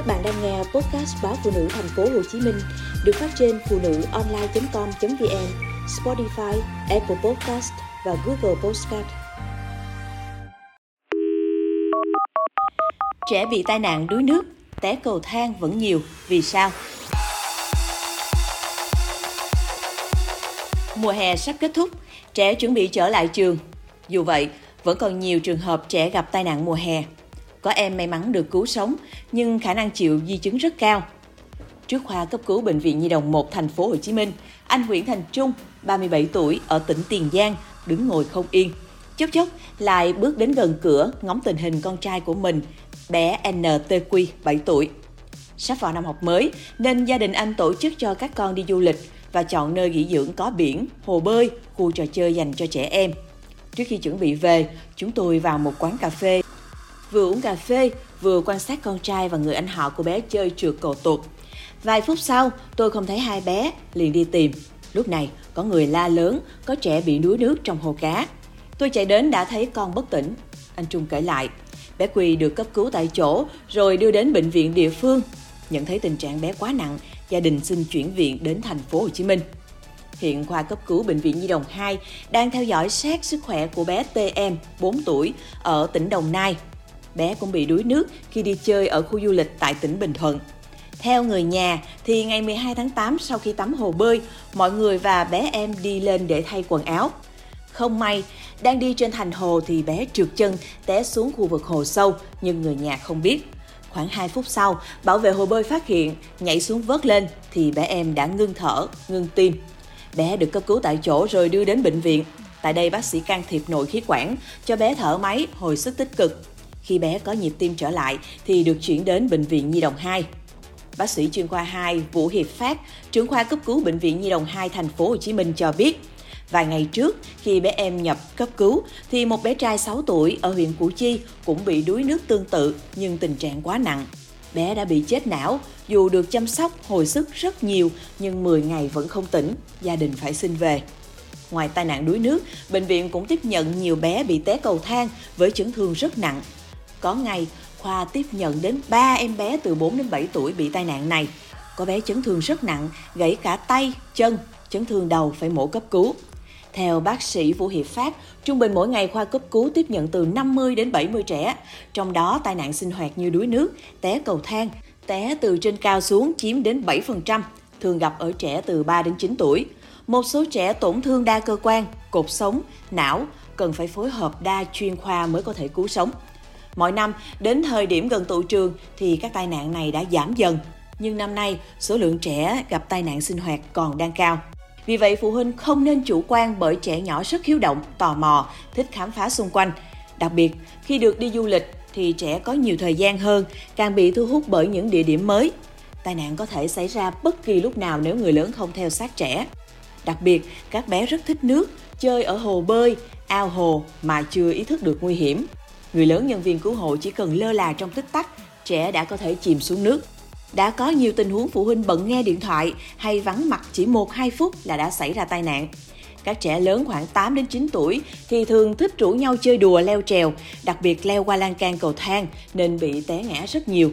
Các bạn đang nghe podcast báo phụ nữ thành phố Hồ Chí Minh được phát trên phụ nữ online.com.vn, Spotify, Apple Podcast và Google Podcast. Trẻ bị tai nạn đuối nước, té cầu thang vẫn nhiều, vì sao? Mùa hè sắp kết thúc, trẻ chuẩn bị trở lại trường. Dù vậy, vẫn còn nhiều trường hợp trẻ gặp tai nạn mùa hè. Có em may mắn được cứu sống, nhưng khả năng chịu di chứng rất cao. Trước khoa cấp cứu bệnh viện Nhi đồng 1 thành phố Hồ Chí Minh, anh Nguyễn Thành Trung, 37 tuổi ở tỉnh Tiền Giang, đứng ngồi không yên. Chốc chốc lại bước đến gần cửa ngóng tình hình con trai của mình, bé NTQ 7 tuổi. Sắp vào năm học mới nên gia đình anh tổ chức cho các con đi du lịch và chọn nơi nghỉ dưỡng có biển, hồ bơi, khu trò chơi dành cho trẻ em. Trước khi chuẩn bị về, chúng tôi vào một quán cà phê. Vừa uống cà phê, vừa quan sát con trai và người anh họ của bé chơi trượt cầu tuột. Vài phút sau, tôi không thấy hai bé, liền đi tìm. Lúc này, có người la lớn, có trẻ bị đuối nước trong hồ cá. Tôi chạy đến đã thấy con bất tỉnh. Anh Trung kể lại, bé Quy được cấp cứu tại chỗ rồi đưa đến bệnh viện địa phương. Nhận thấy tình trạng bé quá nặng, gia đình xin chuyển viện đến thành phố Hồ Chí Minh. Hiện khoa cấp cứu bệnh viện Nhi đồng 2 đang theo dõi sát sức khỏe của bé TM 4 tuổi ở tỉnh Đồng Nai. Bé cũng bị đuối nước khi đi chơi ở khu du lịch tại tỉnh Bình Thuận. Theo người nhà thì ngày 12 tháng 8 sau khi tắm hồ bơi, mọi người và bé em đi lên để thay quần áo. Không may, đang đi trên thành hồ thì bé trượt chân té xuống khu vực hồ sâu nhưng người nhà không biết. Khoảng 2 phút sau, bảo vệ hồ bơi phát hiện, nhảy xuống vớt lên thì bé em đã ngưng thở, ngưng tim. Bé được cấp cứu tại chỗ rồi đưa đến bệnh viện. Tại đây bác sĩ can thiệp nội khí quản, cho bé thở máy, hồi sức tích cực. Khi bé có nhịp tim trở lại thì được chuyển đến bệnh viện Nhi đồng 2. Bác sĩ chuyên khoa 2 Vũ Hiệp Phát, trưởng khoa cấp cứu bệnh viện Nhi đồng 2 thành phố Hồ Chí Minh cho biết, Vài ngày trước, khi bé em nhập cấp cứu, thì một bé trai 6 tuổi ở huyện Củ Chi cũng bị đuối nước tương tự nhưng tình trạng quá nặng. Bé đã bị chết não, dù được chăm sóc, hồi sức rất nhiều nhưng 10 ngày vẫn không tỉnh, gia đình phải xin về. Ngoài tai nạn đuối nước, bệnh viện cũng tiếp nhận nhiều bé bị té cầu thang với chấn thương rất nặng. Có ngày, khoa tiếp nhận đến 3 em bé từ 4 đến 7 tuổi bị tai nạn này. Có bé chấn thương rất nặng, gãy cả tay, chân, chấn thương đầu phải mổ cấp cứu. Theo bác sĩ Vũ Hiệp Phát, trung bình mỗi ngày khoa cấp cứu tiếp nhận từ 50 đến 70 trẻ, trong đó tai nạn sinh hoạt như đuối nước, té cầu thang, té từ trên cao xuống chiếm đến 7%, thường gặp ở trẻ từ 3 đến 9 tuổi. Một số trẻ tổn thương đa cơ quan, cột sống, não cần phải phối hợp đa chuyên khoa mới có thể cứu sống. Mỗi năm, đến thời điểm gần tụ trường thì các tai nạn này đã giảm dần, nhưng năm nay số lượng trẻ gặp tai nạn sinh hoạt còn đang cao. Vì vậy, phụ huynh không nên chủ quan bởi trẻ nhỏ rất hiếu động, tò mò, thích khám phá xung quanh. Đặc biệt, khi được đi du lịch thì trẻ có nhiều thời gian hơn, càng bị thu hút bởi những địa điểm mới. Tai nạn có thể xảy ra bất kỳ lúc nào nếu người lớn không theo sát trẻ. Đặc biệt, các bé rất thích nước, chơi ở hồ bơi, ao hồ mà chưa ý thức được nguy hiểm. Người lớn nhân viên cứu hộ chỉ cần lơ là trong tích tắc, trẻ đã có thể chìm xuống nước. Đã có nhiều tình huống phụ huynh bận nghe điện thoại hay vắng mặt chỉ 1-2 phút là đã xảy ra tai nạn. Các trẻ lớn khoảng 8 đến 9 tuổi thì thường thích rủ nhau chơi đùa leo trèo, đặc biệt leo qua lan can cầu thang nên bị té ngã rất nhiều.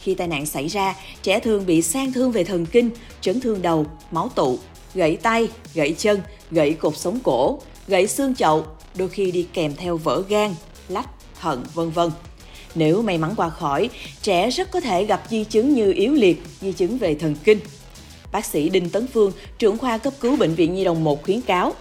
Khi tai nạn xảy ra, trẻ thường bị sang thương về thần kinh, chấn thương đầu, máu tụ, gãy tay, gãy chân, gãy cột sống cổ, gãy xương chậu, đôi khi đi kèm theo vỡ gan, lách, thận, vân vân. Nếu may mắn qua khỏi, trẻ rất có thể gặp di chứng như yếu liệt, di chứng về thần kinh. Bác sĩ Đinh Tấn Phương, trưởng khoa cấp cứu Bệnh viện Nhi đồng 1 khuyến cáo,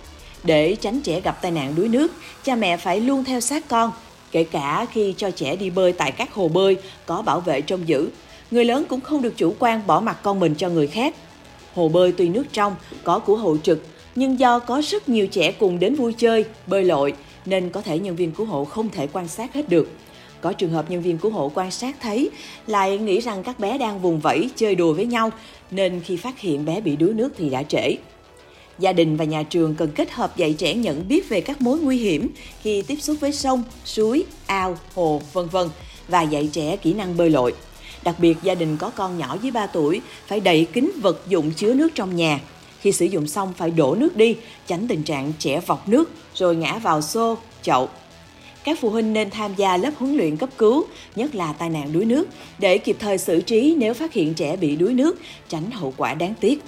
để tránh trẻ gặp tai nạn đuối nước, cha mẹ phải luôn theo sát con, kể cả khi cho trẻ đi bơi tại các hồ bơi có bảo vệ trông giữ. Người lớn cũng không được chủ quan bỏ mặt con mình cho người khác. Hồ bơi tuy nước trong, có của hộ trực, nhưng do có rất nhiều trẻ cùng đến vui chơi, bơi lội, nên có thể nhân viên cứu hộ không thể quan sát hết được. Có trường hợp nhân viên cứu hộ quan sát thấy, lại nghĩ rằng các bé đang vùng vẫy chơi đùa với nhau, nên khi phát hiện bé bị đuối nước thì đã trễ. Gia đình và nhà trường cần kết hợp dạy trẻ nhận biết về các mối nguy hiểm khi tiếp xúc với sông, suối, ao, hồ, vân vân và dạy trẻ kỹ năng bơi lội. Đặc biệt gia đình có con nhỏ dưới 3 tuổi phải đậy kính vật dụng chứa nước trong nhà. Khi sử dụng xong phải đổ nước đi, tránh tình trạng trẻ vọc nước rồi ngã vào xô, chậu các phụ huynh nên tham gia lớp huấn luyện cấp cứu, nhất là tai nạn đuối nước, để kịp thời xử trí nếu phát hiện trẻ bị đuối nước, tránh hậu quả đáng tiếc.